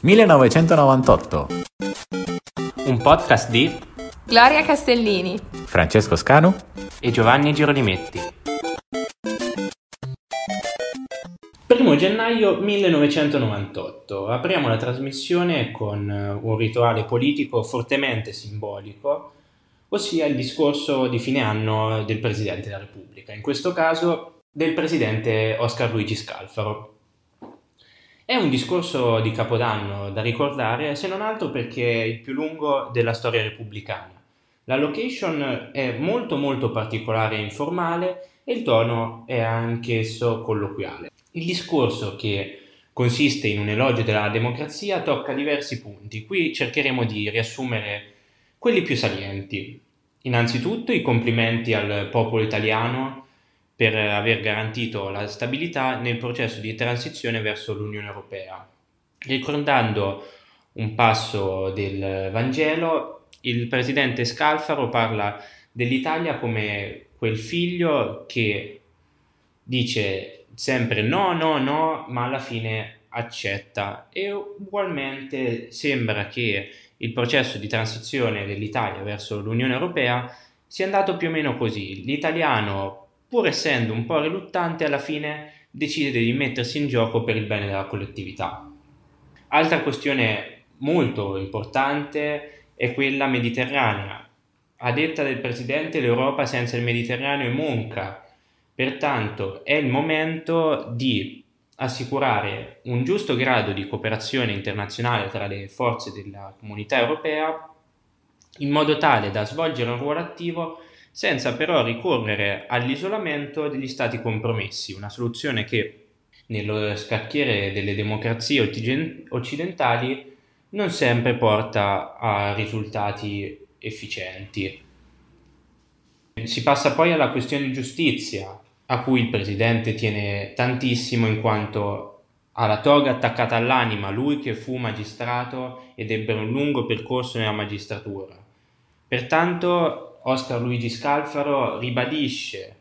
1998. Un podcast di Gloria Castellini, Francesco Scanu e Giovanni Girolimetti. Primo gennaio 1998. Apriamo la trasmissione con un rituale politico fortemente simbolico, ossia il discorso di fine anno del Presidente della Repubblica, in questo caso del Presidente Oscar Luigi Scalfaro. È un discorso di Capodanno da ricordare, se non altro perché è il più lungo della storia repubblicana. La location è molto molto particolare e informale e il tono è anch'esso colloquiale. Il discorso che consiste in un elogio della democrazia tocca diversi punti. Qui cercheremo di riassumere quelli più salienti. Innanzitutto i complimenti al popolo italiano per aver garantito la stabilità nel processo di transizione verso l'Unione Europea. Ricordando un passo del Vangelo, il presidente Scalfaro parla dell'Italia come quel figlio che dice sempre no, no, no, ma alla fine accetta e ugualmente sembra che il processo di transizione dell'Italia verso l'Unione Europea sia andato più o meno così. L'italiano pur essendo un po' riluttante, alla fine decide di mettersi in gioco per il bene della collettività. Altra questione molto importante è quella mediterranea. A detta del Presidente, l'Europa senza il Mediterraneo è monca, pertanto è il momento di assicurare un giusto grado di cooperazione internazionale tra le forze della comunità europea in modo tale da svolgere un ruolo attivo senza però ricorrere all'isolamento degli stati compromessi, una soluzione che nello scacchiere delle democrazie occidentali non sempre porta a risultati efficienti. Si passa poi alla questione di giustizia, a cui il presidente tiene tantissimo in quanto ha la toga attaccata all'anima, lui che fu magistrato ed ebbe un lungo percorso nella magistratura. Pertanto Oscar Luigi Scalfaro ribadisce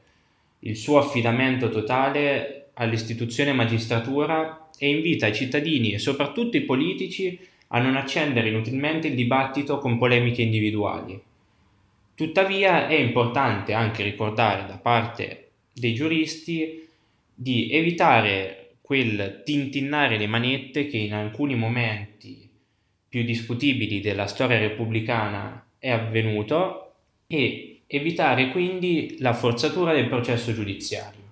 il suo affidamento totale all'istituzione magistratura e invita i cittadini e soprattutto i politici a non accendere inutilmente il dibattito con polemiche individuali. Tuttavia è importante anche ricordare da parte dei giuristi di evitare quel tintinnare le manette che in alcuni momenti più discutibili della storia repubblicana è avvenuto e evitare quindi la forzatura del processo giudiziario.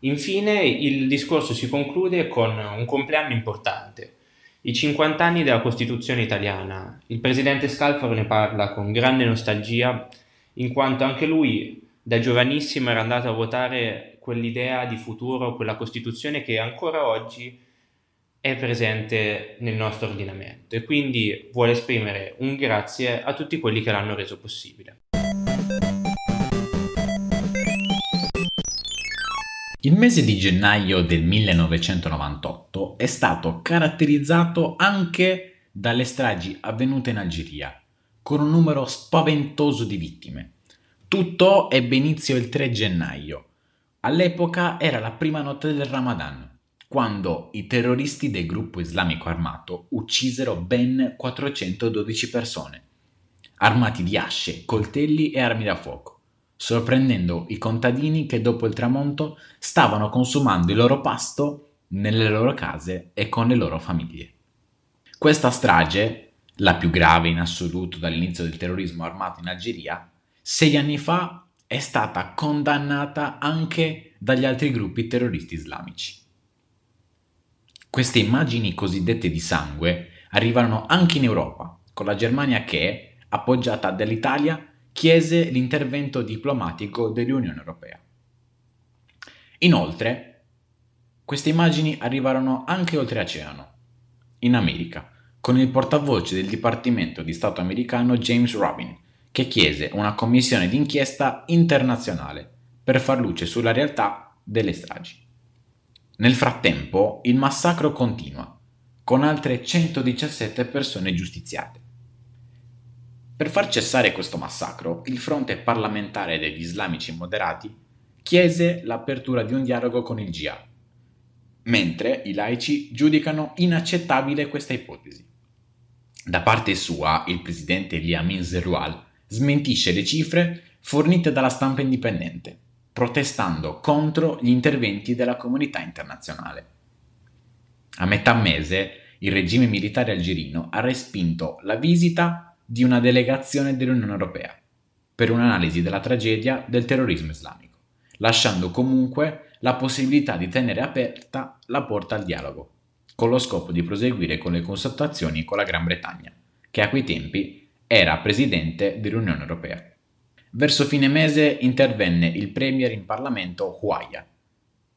Infine il discorso si conclude con un compleanno importante, i 50 anni della Costituzione italiana. Il presidente Scalfaro ne parla con grande nostalgia, in quanto anche lui da giovanissimo era andato a votare quell'idea di futuro, quella Costituzione che ancora oggi è presente nel nostro ordinamento e quindi vuole esprimere un grazie a tutti quelli che l'hanno reso possibile. Il mese di gennaio del 1998 è stato caratterizzato anche dalle stragi avvenute in Algeria, con un numero spaventoso di vittime. Tutto ebbe inizio il 3 gennaio. All'epoca era la prima notte del Ramadan quando i terroristi del gruppo islamico armato uccisero ben 412 persone, armati di asce, coltelli e armi da fuoco, sorprendendo i contadini che dopo il tramonto stavano consumando il loro pasto nelle loro case e con le loro famiglie. Questa strage, la più grave in assoluto dall'inizio del terrorismo armato in Algeria, sei anni fa è stata condannata anche dagli altri gruppi terroristi islamici. Queste immagini cosiddette di sangue arrivarono anche in Europa, con la Germania che, appoggiata dall'Italia, chiese l'intervento diplomatico dell'Unione Europea. Inoltre, queste immagini arrivarono anche oltreoceano, in America, con il portavoce del Dipartimento di Stato americano James Robin, che chiese una commissione d'inchiesta internazionale per far luce sulla realtà delle stragi. Nel frattempo il massacro continua, con altre 117 persone giustiziate. Per far cessare questo massacro, il fronte parlamentare degli islamici moderati chiese l'apertura di un dialogo con il jihad. mentre i laici giudicano inaccettabile questa ipotesi. Da parte sua, il presidente Liamin Zeroual smentisce le cifre fornite dalla stampa indipendente, protestando contro gli interventi della comunità internazionale. A metà mese, il regime militare algerino ha respinto la visita di una delegazione dell'Unione Europea per un'analisi della tragedia del terrorismo islamico, lasciando comunque la possibilità di tenere aperta la porta al dialogo, con lo scopo di proseguire con le consultazioni con la Gran Bretagna, che a quei tempi era presidente dell'Unione Europea. Verso fine mese intervenne il premier in Parlamento Huaya,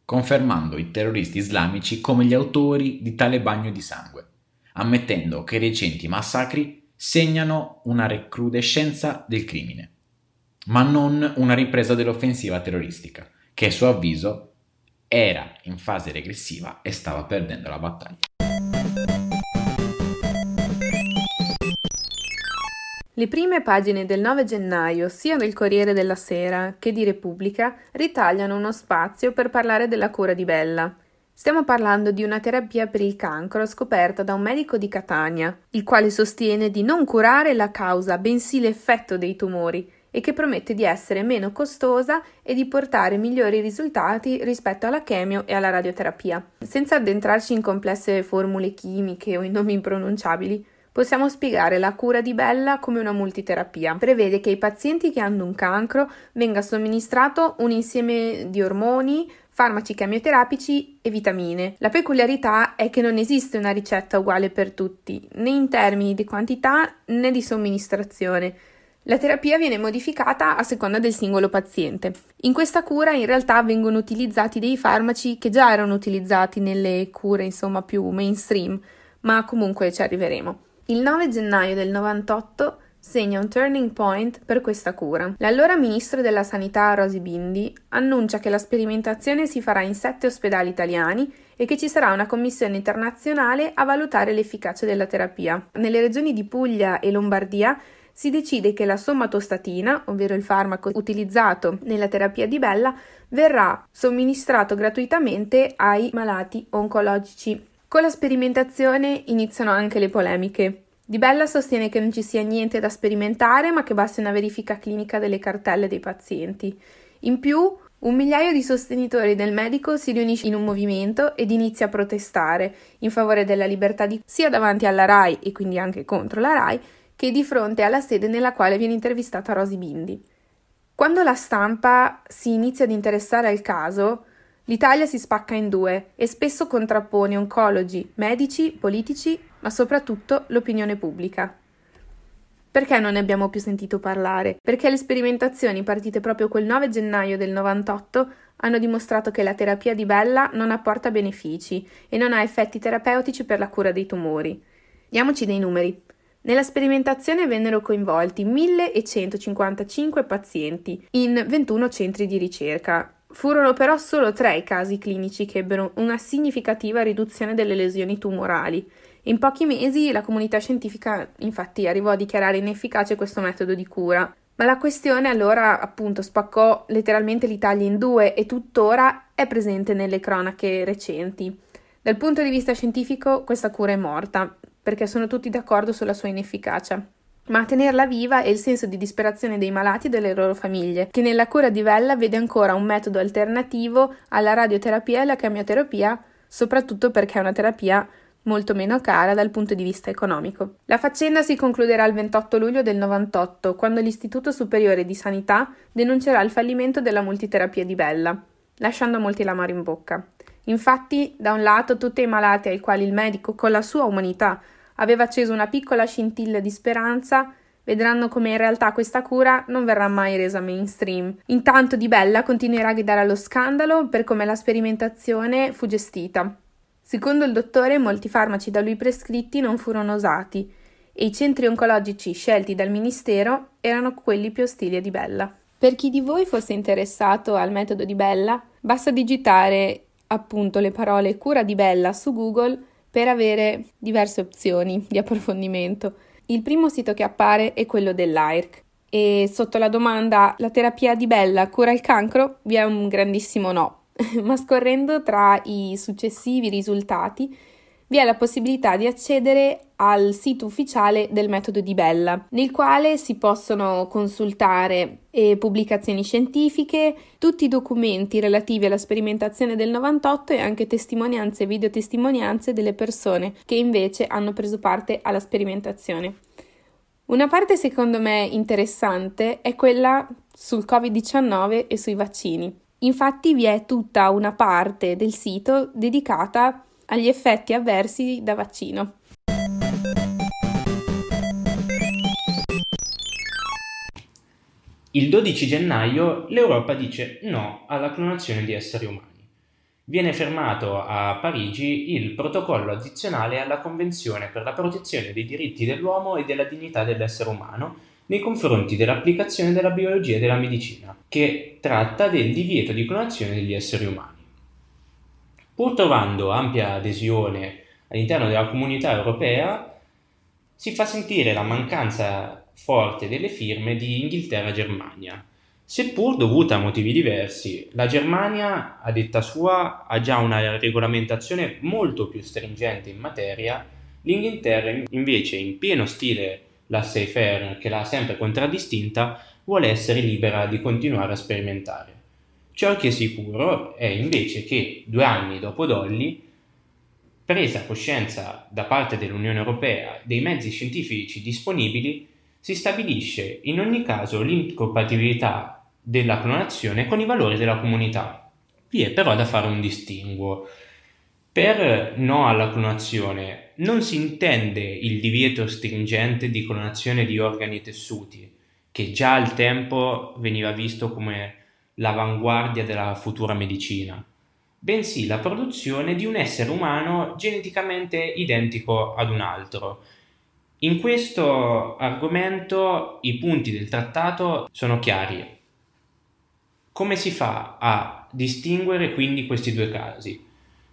confermando i terroristi islamici come gli autori di tale bagno di sangue, ammettendo che i recenti massacri segnano una recrudescenza del crimine, ma non una ripresa dell'offensiva terroristica, che a suo avviso era in fase regressiva e stava perdendo la battaglia. Le prime pagine del 9 gennaio, sia del Corriere della Sera che di Repubblica, ritagliano uno spazio per parlare della cura di Bella. Stiamo parlando di una terapia per il cancro scoperta da un medico di Catania, il quale sostiene di non curare la causa, bensì l'effetto dei tumori, e che promette di essere meno costosa e di portare migliori risultati rispetto alla chemio e alla radioterapia. Senza addentrarci in complesse formule chimiche o in nomi impronunciabili, Possiamo spiegare la cura di Bella come una multiterapia. Prevede che ai pazienti che hanno un cancro venga somministrato un insieme di ormoni, farmaci chemioterapici e vitamine. La peculiarità è che non esiste una ricetta uguale per tutti, né in termini di quantità né di somministrazione. La terapia viene modificata a seconda del singolo paziente. In questa cura in realtà vengono utilizzati dei farmaci che già erano utilizzati nelle cure insomma più mainstream, ma comunque ci arriveremo. Il 9 gennaio del 98 segna un turning point per questa cura. L'allora ministro della Sanità Rosi Bindi annuncia che la sperimentazione si farà in sette ospedali italiani e che ci sarà una commissione internazionale a valutare l'efficacia della terapia. Nelle regioni di Puglia e Lombardia si decide che la somatostatina, ovvero il farmaco utilizzato nella terapia di Bella, verrà somministrato gratuitamente ai malati oncologici. Con la sperimentazione iniziano anche le polemiche. Di Bella sostiene che non ci sia niente da sperimentare, ma che basti una verifica clinica delle cartelle dei pazienti. In più, un migliaio di sostenitori del medico si riunisce in un movimento ed inizia a protestare in favore della libertà di sia davanti alla RAI e quindi anche contro la RAI, che di fronte alla sede nella quale viene intervistata Rosy Bindi. Quando la stampa si inizia ad interessare al caso, L'Italia si spacca in due e spesso contrappone oncologi, medici, politici, ma soprattutto l'opinione pubblica. Perché non ne abbiamo più sentito parlare? Perché le sperimentazioni partite proprio quel 9 gennaio del 98 hanno dimostrato che la terapia di Bella non apporta benefici e non ha effetti terapeutici per la cura dei tumori. Diamoci dei numeri. Nella sperimentazione vennero coinvolti 1155 pazienti in 21 centri di ricerca, Furono però solo tre i casi clinici che ebbero una significativa riduzione delle lesioni tumorali. In pochi mesi la comunità scientifica infatti arrivò a dichiarare inefficace questo metodo di cura. Ma la questione allora appunto spaccò letteralmente l'Italia in due e tuttora è presente nelle cronache recenti. Dal punto di vista scientifico questa cura è morta, perché sono tutti d'accordo sulla sua inefficacia ma a tenerla viva è il senso di disperazione dei malati e delle loro famiglie, che nella cura di Vella vede ancora un metodo alternativo alla radioterapia e alla chemioterapia, soprattutto perché è una terapia molto meno cara dal punto di vista economico. La faccenda si concluderà il 28 luglio del 98, quando l'Istituto Superiore di Sanità denuncerà il fallimento della multiterapia di Bella, lasciando molti l'amaro in bocca. Infatti, da un lato, tutti i malati ai quali il medico, con la sua umanità, aveva acceso una piccola scintilla di speranza, vedranno come in realtà questa cura non verrà mai resa mainstream. Intanto Di Bella continuerà a gridare allo scandalo per come la sperimentazione fu gestita. Secondo il dottore, molti farmaci da lui prescritti non furono usati e i centri oncologici scelti dal ministero erano quelli più ostili a Di Bella. Per chi di voi fosse interessato al metodo di Bella, basta digitare appunto le parole cura di Bella su Google per avere diverse opzioni di approfondimento. Il primo sito che appare è quello dell'AIRC e sotto la domanda la terapia di Bella cura il cancro vi è un grandissimo no. ma scorrendo tra i successivi risultati vi è la possibilità di accedere al sito ufficiale del metodo di Bella, nel quale si possono consultare eh, pubblicazioni scientifiche, tutti i documenti relativi alla sperimentazione del 98 e anche testimonianze e videotestimonianze delle persone che invece hanno preso parte alla sperimentazione. Una parte secondo me interessante è quella sul Covid-19 e sui vaccini. Infatti vi è tutta una parte del sito dedicata agli effetti avversi da vaccino. Il 12 gennaio l'Europa dice no alla clonazione di esseri umani. Viene fermato a Parigi il protocollo addizionale alla Convenzione per la protezione dei diritti dell'uomo e della dignità dell'essere umano nei confronti dell'applicazione della biologia e della medicina, che tratta del divieto di clonazione degli esseri umani. Pur trovando ampia adesione all'interno della comunità europea, si fa sentire la mancanza forte delle firme di Inghilterra e Germania. Seppur dovuta a motivi diversi, la Germania, a detta sua, ha già una regolamentazione molto più stringente in materia, l'Inghilterra invece, in pieno stile la Safe che l'ha sempre contraddistinta, vuole essere libera di continuare a sperimentare. Ciò che è sicuro è invece che due anni dopo Dolly, presa coscienza da parte dell'Unione Europea dei mezzi scientifici disponibili, si stabilisce in ogni caso l'incompatibilità della clonazione con i valori della comunità. Vi è però da fare un distinguo. Per no alla clonazione non si intende il divieto stringente di clonazione di organi e tessuti, che già al tempo veniva visto come l'avanguardia della futura medicina, bensì la produzione di un essere umano geneticamente identico ad un altro. In questo argomento i punti del trattato sono chiari. Come si fa a distinguere quindi questi due casi?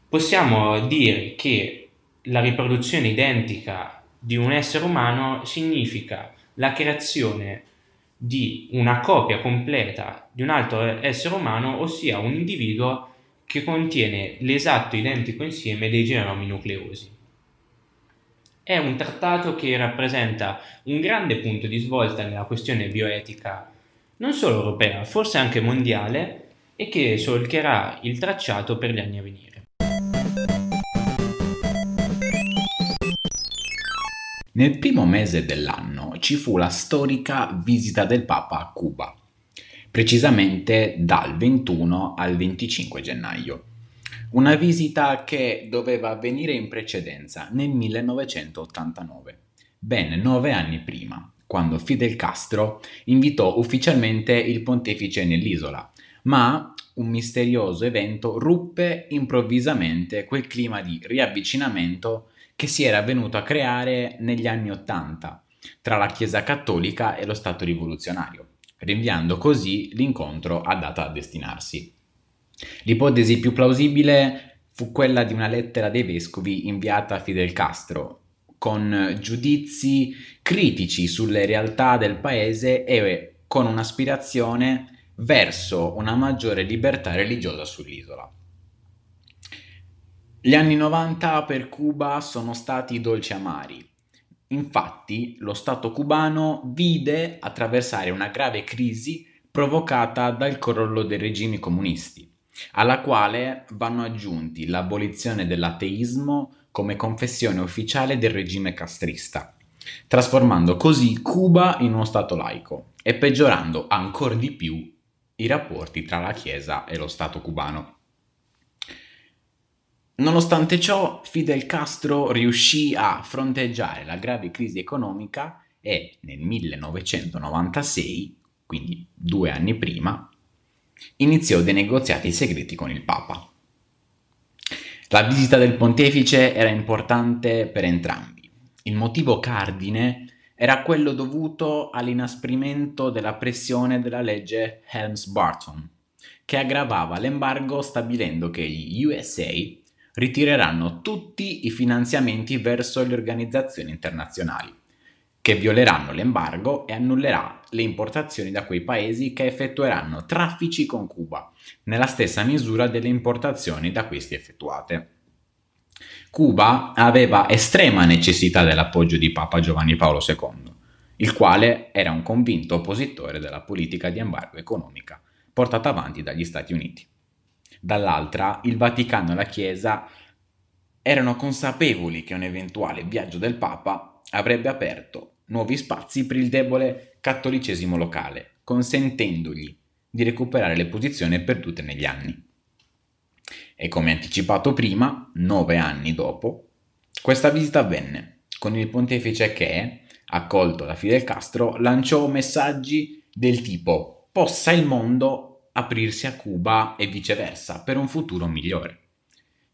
Possiamo dire che la riproduzione identica di un essere umano significa la creazione di una copia completa di un altro essere umano, ossia un individuo che contiene l'esatto identico insieme dei genomi nucleosi. È un trattato che rappresenta un grande punto di svolta nella questione bioetica non solo europea, forse anche mondiale, e che solcherà il tracciato per gli anni a venire. Nel primo mese dell'anno ci fu la storica visita del Papa a Cuba, precisamente dal 21 al 25 gennaio. Una visita che doveva avvenire in precedenza nel 1989, ben nove anni prima, quando Fidel Castro invitò ufficialmente il pontefice nell'isola, ma un misterioso evento ruppe improvvisamente quel clima di riavvicinamento che si era venuto a creare negli anni Ottanta tra la Chiesa cattolica e lo Stato rivoluzionario, rinviando così l'incontro a data a destinarsi. L'ipotesi più plausibile fu quella di una lettera dei vescovi inviata a Fidel Castro, con giudizi critici sulle realtà del paese e con un'aspirazione verso una maggiore libertà religiosa sull'isola. Gli anni 90 per Cuba sono stati dolci amari. Infatti, lo Stato cubano vide attraversare una grave crisi provocata dal crollo dei regimi comunisti, alla quale vanno aggiunti l'abolizione dell'ateismo come confessione ufficiale del regime castrista, trasformando così Cuba in uno Stato laico e peggiorando ancora di più i rapporti tra la Chiesa e lo Stato cubano. Nonostante ciò, Fidel Castro riuscì a fronteggiare la grave crisi economica e nel 1996, quindi due anni prima, iniziò dei negoziati segreti con il Papa. La visita del pontefice era importante per entrambi. Il motivo cardine era quello dovuto all'inasprimento della pressione della legge Helms-Barton, che aggravava l'embargo stabilendo che gli USA ritireranno tutti i finanziamenti verso le organizzazioni internazionali, che violeranno l'embargo e annullerà le importazioni da quei paesi che effettueranno traffici con Cuba, nella stessa misura delle importazioni da questi effettuate. Cuba aveva estrema necessità dell'appoggio di Papa Giovanni Paolo II, il quale era un convinto oppositore della politica di embargo economica portata avanti dagli Stati Uniti. Dall'altra, il Vaticano e la Chiesa erano consapevoli che un eventuale viaggio del Papa avrebbe aperto nuovi spazi per il debole cattolicesimo locale, consentendogli di recuperare le posizioni perdute negli anni. E come anticipato prima, nove anni dopo, questa visita avvenne con il pontefice che, accolto da Fidel Castro, lanciò messaggi del tipo possa il mondo aprirsi a Cuba e viceversa per un futuro migliore.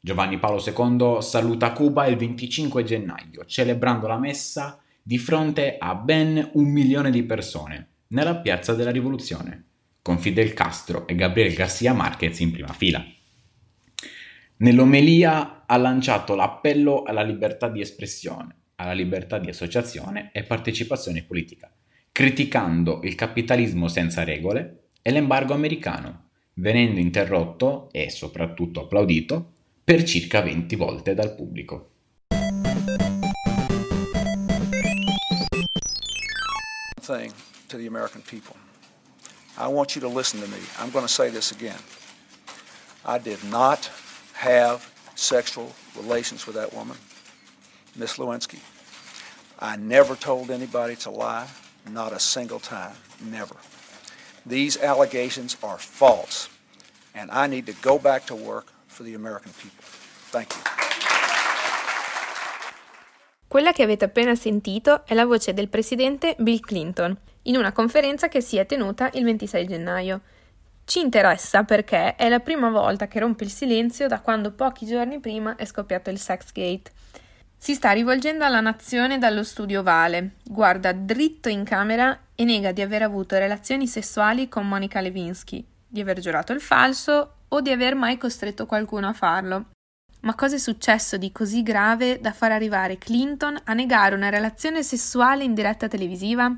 Giovanni Paolo II saluta Cuba il 25 gennaio, celebrando la messa di fronte a ben un milione di persone nella piazza della rivoluzione, con Fidel Castro e Gabriel Garcia Marquez in prima fila. Nell'omelia ha lanciato l'appello alla libertà di espressione, alla libertà di associazione e partecipazione politica, criticando il capitalismo senza regole e l'embargo americano, venendo interrotto e soprattutto applaudito per circa 20 volte dal pubblico. thing to the American people. I want you to listen to me. I'm going to say this again. I did not have sexual relations with that woman, Miss Lewinsky. I never told anybody to lie, not a single time, never. These allegations are false, and I need to go back to work for the American people. Thank you. Quella che avete appena sentito è la voce del presidente Bill Clinton in una conferenza che si è tenuta il 26 gennaio. Ci interessa perché è la prima volta che rompe il silenzio da quando pochi giorni prima è scoppiato il Sexgate. Si sta rivolgendo alla nazione dallo studio Vale, guarda dritto in camera e nega di aver avuto relazioni sessuali con Monica Lewinsky, di aver giurato il falso o di aver mai costretto qualcuno a farlo. Ma cosa è successo di così grave da far arrivare Clinton a negare una relazione sessuale in diretta televisiva?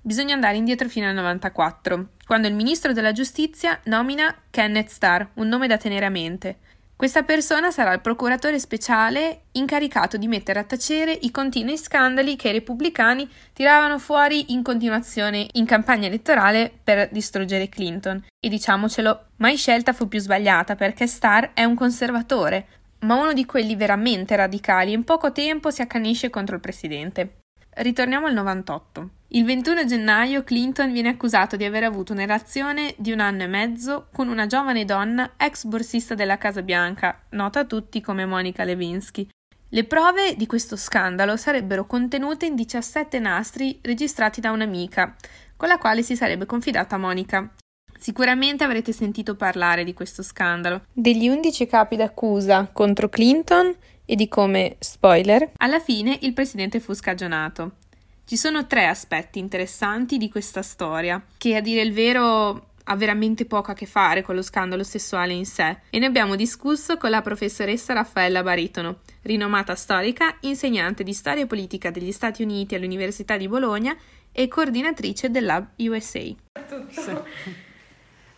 Bisogna andare indietro fino al 94, quando il ministro della giustizia nomina Kenneth Starr, un nome da tenere a mente. Questa persona sarà il procuratore speciale incaricato di mettere a tacere i continui scandali che i repubblicani tiravano fuori in continuazione in campagna elettorale per distruggere Clinton. E diciamocelo, mai scelta fu più sbagliata perché Starr è un conservatore, ma uno di quelli veramente radicali e in poco tempo si accanisce contro il presidente. Ritorniamo al 98. Il 21 gennaio Clinton viene accusato di aver avuto una relazione di un anno e mezzo con una giovane donna ex borsista della Casa Bianca, nota a tutti come Monica Lewinsky. Le prove di questo scandalo sarebbero contenute in 17 nastri registrati da un'amica, con la quale si sarebbe confidata Monica. Sicuramente avrete sentito parlare di questo scandalo. Degli 11 capi d'accusa contro Clinton e di come, spoiler, alla fine il presidente fu scagionato. Ci sono tre aspetti interessanti di questa storia, che a dire il vero ha veramente poco a che fare con lo scandalo sessuale in sé e ne abbiamo discusso con la professoressa Raffaella Baritono, rinomata storica, insegnante di storia politica degli Stati Uniti all'Università di Bologna e coordinatrice dell'Hub USA. Tutto.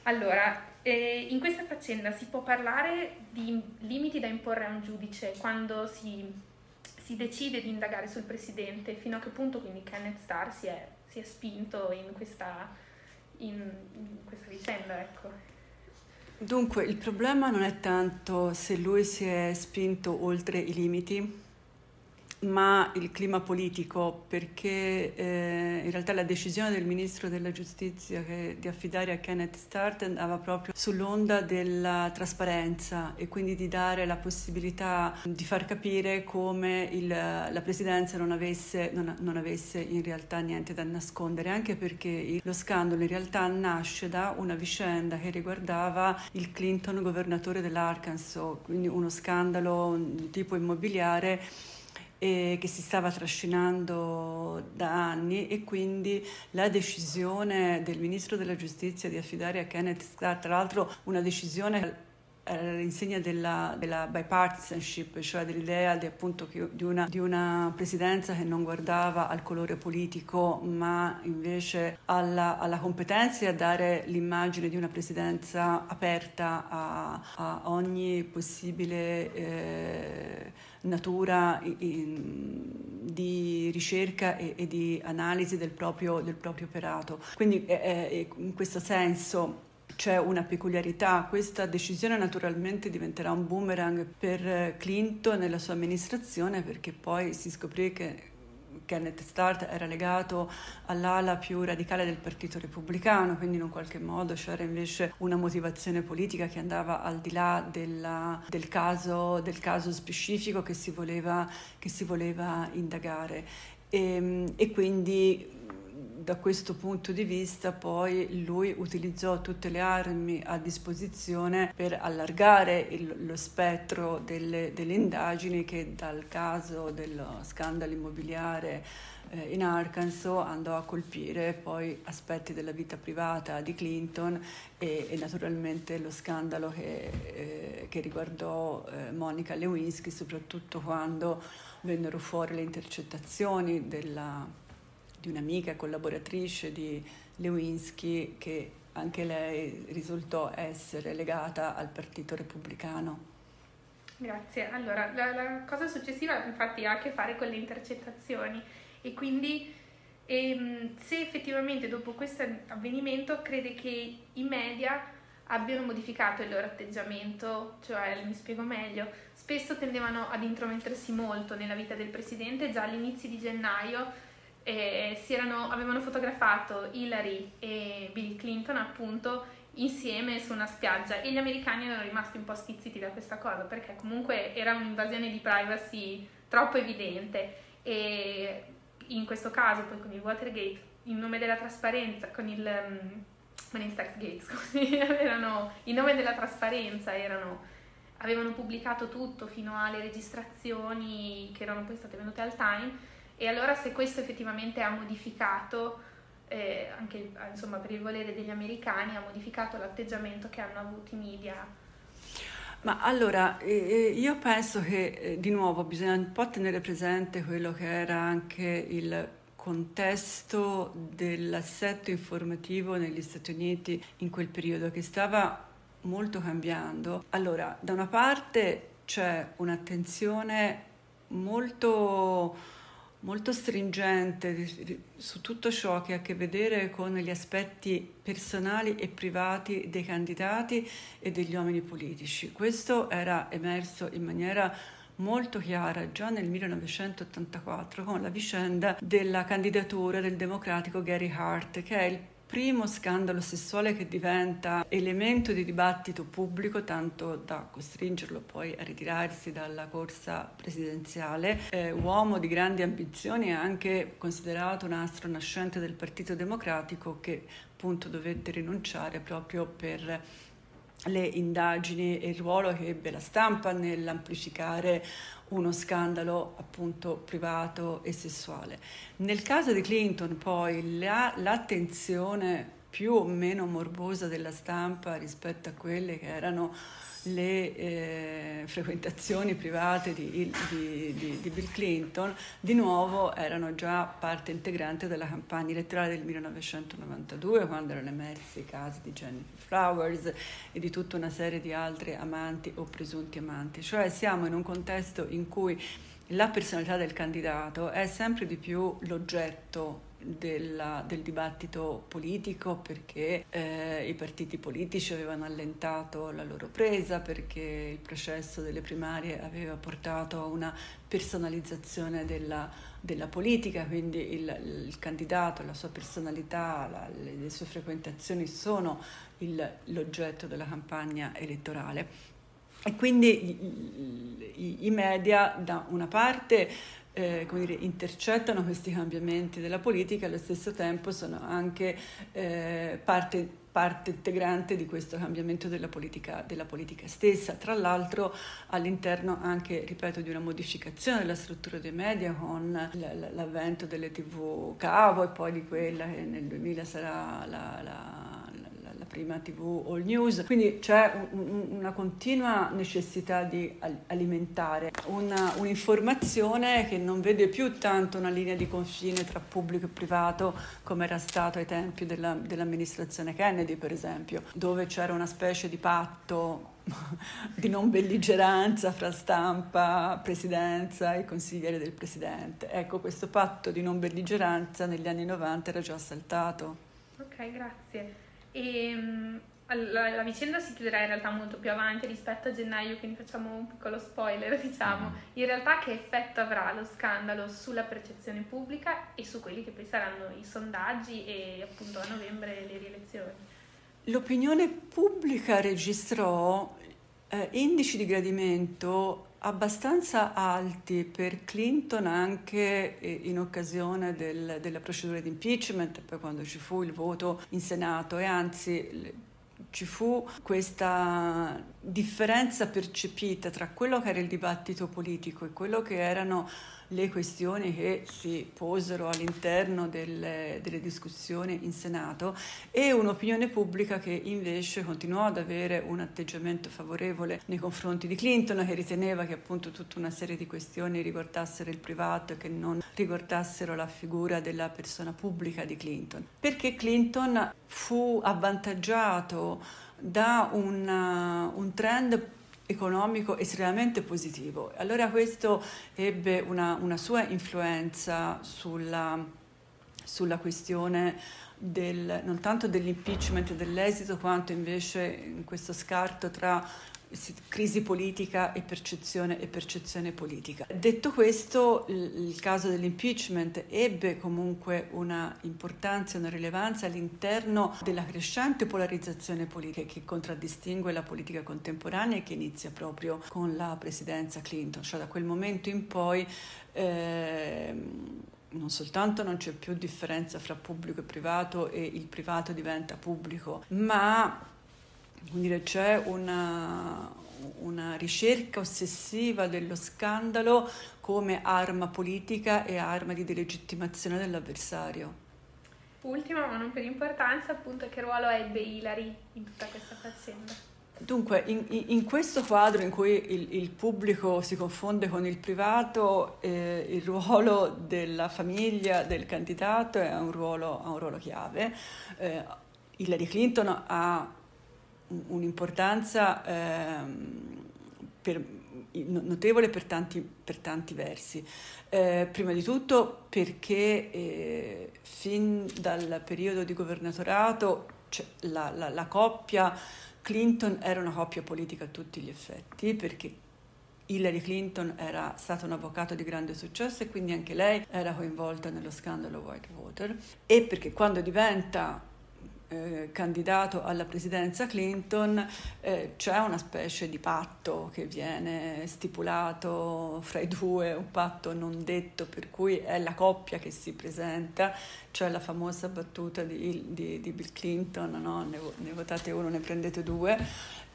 Allora, eh, in questa faccenda si può parlare di limiti da imporre a un giudice quando si, si decide di indagare sul presidente, fino a che punto quindi Kenneth Starr si è, si è spinto in questa, in, in questa vicenda, ecco. Dunque, il problema non è tanto se lui si è spinto oltre i limiti, ma il clima politico, perché eh, in realtà la decisione del ministro della giustizia che, di affidare a Kenneth Starr andava proprio sull'onda della trasparenza e quindi di dare la possibilità di far capire come il, la presidenza non avesse, non, non avesse, in realtà niente da nascondere, anche perché lo scandalo in realtà nasce da una vicenda che riguardava il Clinton governatore dell'Arkansas, quindi uno scandalo di tipo immobiliare e che si stava trascinando da anni e quindi la decisione del ministro della giustizia di affidare a Kenneth Starr, tra l'altro una decisione era l'insegna della, della bipartisanship, cioè dell'idea di, appunto, di, una, di, una, presidenza che non guardava al colore politico ma invece alla, alla competenza e a dare l'immagine di una presidenza aperta a, a ogni possibile eh, natura in, di ricerca e, e, di analisi del proprio, del proprio operato. Quindi eh, in questo senso c'è una peculiarità. Questa decisione naturalmente diventerà un boomerang per Clinton nella sua amministrazione perché poi si scoprì che Kenneth Start era legato all'ala più radicale del Partito Repubblicano, quindi in un qualche modo c'era invece una motivazione politica che andava al di là della, del, caso, del, caso, specifico che si voleva, che si voleva indagare. E, ehm, e quindi da questo punto di vista poi lui utilizzò tutte le armi a disposizione per allargare il, lo spettro delle, delle, indagini che dal caso dello scandalo immobiliare eh, in Arkansas andò a colpire poi aspetti della vita privata di Clinton e, e naturalmente lo scandalo che, eh, che riguardò eh, Monica Lewinsky soprattutto quando vennero fuori le intercettazioni della di un'amica collaboratrice di Lewinsky che anche lei risultò essere legata al Partito Repubblicano. Grazie. Allora, la, la cosa successiva infatti ha a che fare con le intercettazioni e quindi ehm, se effettivamente dopo questo avvenimento crede che i media abbiano modificato il loro atteggiamento, cioè mi spiego meglio, spesso tendevano ad intromettersi molto nella vita del presidente già all'inizio di gennaio eh, erano, avevano fotografato Hillary e Bill Clinton appunto insieme su una spiaggia. E gli americani erano rimasti un po' stizziti da questa cosa perché comunque era un'invasione di privacy troppo evidente. E in questo caso poi con il Watergate in nome della trasparenza con il um, con il Gate scusi erano in nome della trasparenza erano avevano pubblicato tutto fino alle registrazioni che erano poi state venute al Time e allora se questo effettivamente ha modificato, eh, anche insomma, per il volere degli americani, ha modificato l'atteggiamento che hanno avuto i media ma allora, eh, io penso che eh, di nuovo bisogna un po' tenere presente quello che era anche il contesto dell'assetto informativo negli Stati Uniti in quel periodo che stava molto cambiando. Allora, da una parte c'è un'attenzione molto molto stringente su tutto ciò che ha a che vedere con gli aspetti personali e privati dei candidati e degli uomini politici. Questo era emerso in maniera molto chiara già nel 1984 con la vicenda della candidatura del democratico Gary Hart, che è il primo scandalo sessuale che diventa elemento di dibattito pubblico, tanto da costringerlo poi a ritirarsi dalla corsa presidenziale. Eh, uomo di grandi ambizioni e anche considerato un astro nascente del Partito Democratico che appunto dovette rinunciare proprio per le indagini e il ruolo che ebbe la stampa nell'amplificare uno scandalo appunto privato e sessuale. Nel caso di Clinton poi la, l'attenzione più o meno morbosa della stampa rispetto a quelle che erano le eh, frequentazioni private di, di, di, di, Bill Clinton di nuovo erano già parte integrante della campagna elettorale del 1992 quando erano emersi i casi di Jennifer Flowers e di tutta una serie di altri amanti o presunti amanti. Cioè siamo in un contesto in cui la personalità del candidato è sempre di più l'oggetto della, del dibattito politico perché eh, i partiti politici avevano allentato la loro presa, perché il processo delle primarie aveva portato a una personalizzazione della, della politica, quindi il, il, candidato, la sua personalità, la, le, le, sue frequentazioni sono il, l'oggetto della campagna elettorale. E quindi i, i, i media da una parte eh, come dire, intercettano questi cambiamenti della politica e allo stesso tempo sono anche eh, parte, parte, integrante di questo cambiamento della politica, della politica, stessa. Tra l'altro all'interno anche, ripeto, di una modificazione della struttura dei media con l'avvento delle tv cavo e poi di quella che nel 2000 sarà la, la prima TV All News, quindi c'è un, una continua necessità di alimentare una, un'informazione che non vede più tanto una linea di confine tra pubblico e privato come era stato ai tempi della, dell'amministrazione Kennedy, per esempio, dove c'era una specie di patto di non belligeranza fra stampa, presidenza e consiglieri del presidente. Ecco, questo patto di non belligeranza negli anni 90 era già saltato. Ok, grazie. E, um, la, la, vicenda si chiuderà in realtà molto più avanti rispetto a gennaio, quindi facciamo un piccolo spoiler, diciamo. Mm. In realtà che effetto avrà lo scandalo sulla percezione pubblica e su quelli che poi saranno i sondaggi e appunto a novembre le rielezioni? L'opinione pubblica registrò eh, indici di gradimento abbastanza alti per Clinton anche eh, in occasione del, della procedura di impeachment, poi quando ci fu il voto in Senato. E anzi ci fu questa differenza percepita tra quello che era il dibattito politico e quello che erano le questioni che si posero all'interno delle, delle, discussioni in Senato e un'opinione pubblica che invece continuò ad avere un atteggiamento favorevole nei confronti di Clinton, che riteneva che appunto tutta una serie di questioni riguardassero il privato e che non riguardassero la figura della persona pubblica di Clinton. Perché Clinton fu avvantaggiato da una, un trend economico estremamente positivo. Allora questo ebbe una, una sua influenza sulla, sulla questione del, non tanto dell'impeachment e dell'esito, quanto invece in questo scarto tra crisi politica e percezione, e percezione politica. Detto questo, il, caso dell'impeachment ebbe comunque una importanza e una rilevanza all'interno della crescente polarizzazione politica che contraddistingue la politica contemporanea e che inizia proprio con la presidenza Clinton, cioè da quel momento in poi eh, non soltanto non c'è più differenza fra pubblico e privato e il privato diventa pubblico, ma dire, c'è una, una ricerca ossessiva dello scandalo come arma politica e arma di delegittimazione dell'avversario. Ultima, ma non per importanza, appunto, che ruolo ebbe Hillary in tutta questa faccenda? Dunque, in, in, questo quadro in cui il, il, pubblico si confonde con il privato, eh, il ruolo della famiglia del candidato è un ruolo, un ruolo chiave. Eh, Hillary Clinton ha un'importanza ehm, per, notevole per tanti, per tanti versi. Eh, prima di tutto perché eh, fin dal periodo di governatorato cioè, la, la, la coppia Clinton era una coppia politica a tutti gli effetti, perché Hillary Clinton era stata un avvocato di grande successo e quindi anche lei era coinvolta nello scandalo Whitewater e perché quando diventa eh, candidato alla presidenza Clinton eh, c'è una specie di patto che viene stipulato fra i due, un patto non detto per cui è la coppia che si presenta, c'è la famosa battuta di, di, di Bill Clinton, no? ne, ne, votate uno, ne prendete due.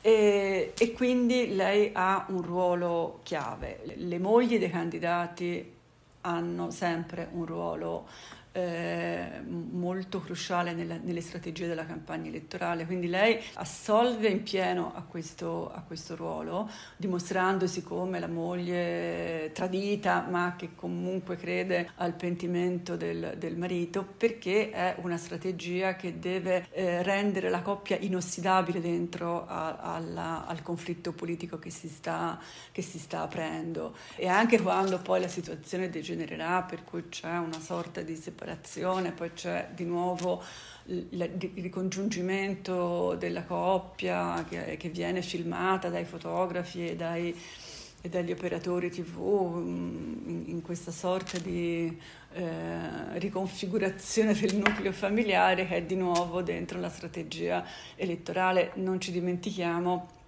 E, e quindi lei ha un ruolo chiave. Le mogli dei candidati hanno sempre un ruolo eh, molto cruciale nella, nelle strategie della campagna elettorale, quindi lei assolve in pieno a questo, a questo ruolo, dimostrandosi come la moglie tradita ma che comunque crede al pentimento del, del marito, perché è una strategia che deve eh, rendere la coppia inossidabile dentro a, alla, al conflitto politico che si, sta, che si sta aprendo. E anche quando poi la situazione degenererà, per cui c'è una sorta di separazione separazione, poi c'è di nuovo il ricongiungimento della coppia che, che viene filmata dai fotografi e, dai, e dagli operatori tv mm, in, in questa sorta di eh, riconfigurazione del nucleo familiare che è di nuovo dentro la strategia elettorale. Non ci dimentichiamo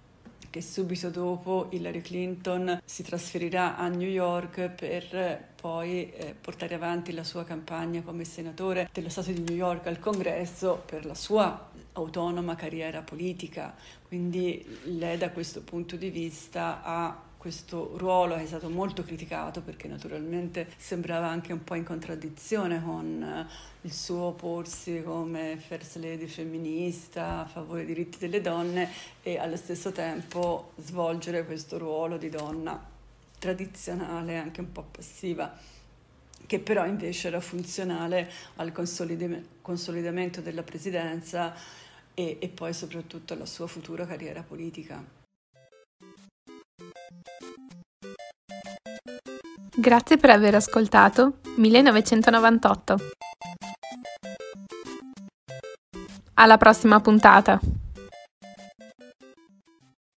che subito dopo Hillary Clinton si trasferirà a New York per poi eh, portare avanti la sua campagna come senatore dello Stato di New York al Congresso per la sua autonoma carriera politica. Quindi lei da questo punto di vista ha questo ruolo è stato molto criticato perché naturalmente sembrava anche un po' in contraddizione con eh, il suo porsi come first lady femminista a favore dei diritti delle donne e allo stesso tempo svolgere questo ruolo di donna tradizionale, anche un po' passiva che però invece era funzionale al consolidamento della presidenza e, e poi soprattutto alla sua futura carriera politica. Grazie per aver ascoltato 1998. Alla prossima puntata!